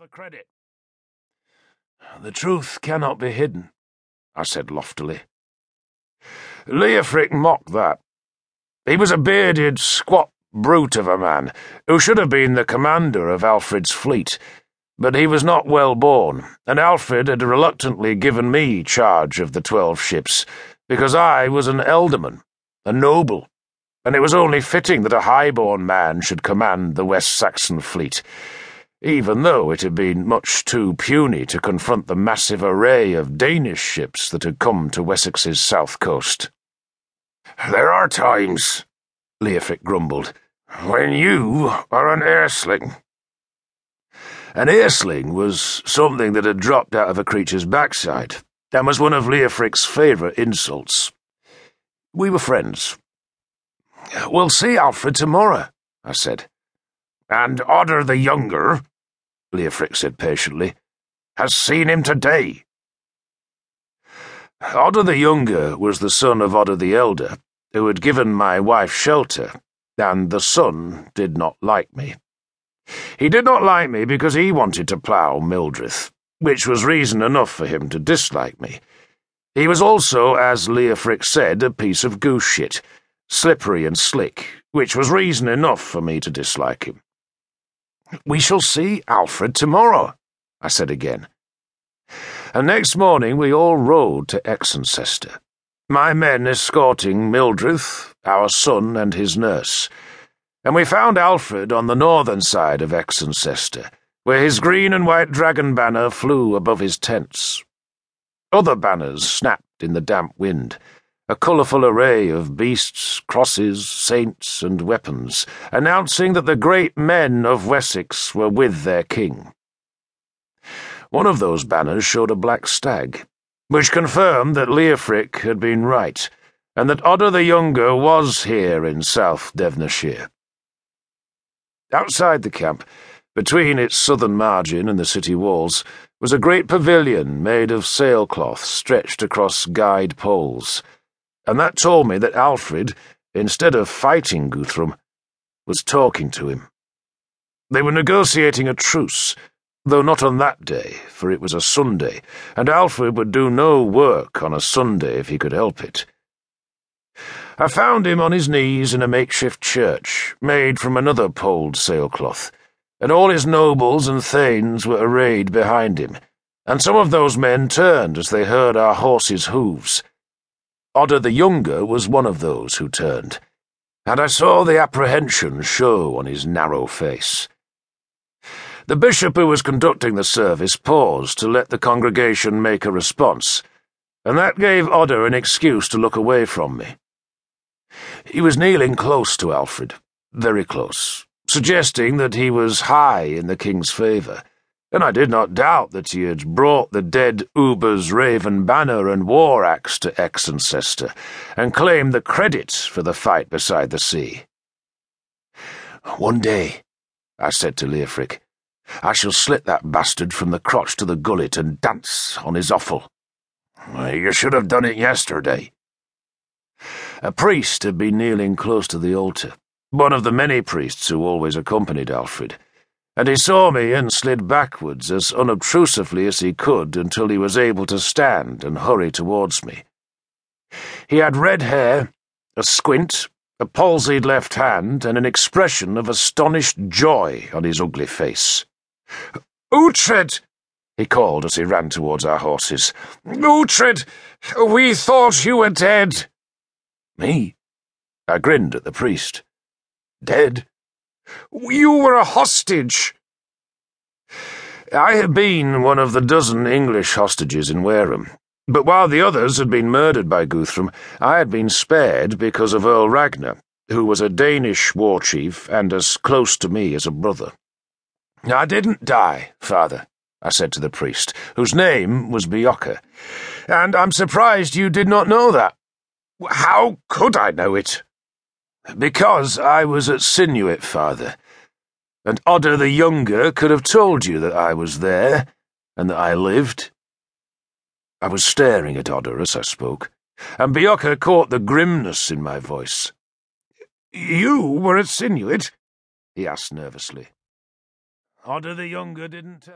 the credit. The truth cannot be hidden, I said loftily. Leofric mocked that. He was a bearded, squat brute of a man who should have been the commander of Alfred's fleet, but he was not well born, and Alfred had reluctantly given me charge of the twelve ships because I was an ealdorman, a noble, and it was only fitting that a high-born man should command the West Saxon fleet even though it had been much too puny to confront the massive array of Danish ships that had come to Wessex's south coast. There are times, Leofric grumbled, when you are an earsling. An earsling was something that had dropped out of a creature's backside, and was one of Leofric's favourite insults. We were friends. We'll see Alfred tomorrow, I said. And Odda the Younger, Leofric said patiently, has seen him today. Odda the Younger was the son of Odda the Elder, who had given my wife shelter, and the son did not like me. He did not like me because he wanted to plough Mildrith, which was reason enough for him to dislike me. He was also, as Leofric said, a piece of goose shit, slippery and slick, which was reason enough for me to dislike him. We shall see Alfred tomorrow, I said again. And next morning we all rode to Exoncester, my men escorting Mildrith, our son, and his nurse. And we found Alfred on the northern side of Exoncester, where his green and white dragon banner flew above his tents. Other banners snapped in the damp wind a colourful array of beasts, crosses, saints, and weapons, announcing that the great men of Wessex were with their king. One of those banners showed a black stag, which confirmed that Leofric had been right, and that Odda the Younger was here in South Devonshire. Outside the camp, between its southern margin and the city walls, was a great pavilion made of sailcloth stretched across guide poles and that told me that Alfred, instead of fighting Guthrum, was talking to him. They were negotiating a truce, though not on that day, for it was a Sunday, and Alfred would do no work on a Sunday if he could help it. I found him on his knees in a makeshift church, made from another poled sailcloth, and all his nobles and thanes were arrayed behind him, and some of those men turned as they heard our horses' hoofs. Odda the Younger was one of those who turned, and I saw the apprehension show on his narrow face. The bishop who was conducting the service paused to let the congregation make a response, and that gave Odda an excuse to look away from me. He was kneeling close to Alfred, very close, suggesting that he was high in the king's favour and I did not doubt that he had brought the dead Ubba's raven banner and war axe to Exoncester, and claimed the credit for the fight beside the sea. One day, I said to Leofric, I shall slit that bastard from the crotch to the gullet and dance on his offal. You should have done it yesterday. A priest had been kneeling close to the altar, one of the many priests who always accompanied Alfred and he saw me and slid backwards as unobtrusively as he could until he was able to stand and hurry towards me. He had red hair, a squint, a palsied left hand, and an expression of astonished joy on his ugly face. Uhtred! he called as he ran towards our horses. Uhtred! We thought you were dead. Me? I grinned at the priest. Dead? You were a hostage. I had been one of the dozen English hostages in Wareham, but while the others had been murdered by Guthrum, I had been spared because of Earl Ragnar, who was a Danish war chief and as close to me as a brother. I didn't die, father, I said to the priest, whose name was Beocca, and I'm surprised you did not know that. How could I know it? Because I was at Cynuit, father, and Odda the Younger could have told you that I was there, and that I lived. I was staring at Odda as I spoke, and Beocca caught the grimness in my voice. You were at Cynuit? he asked nervously. Odda the Younger didn't.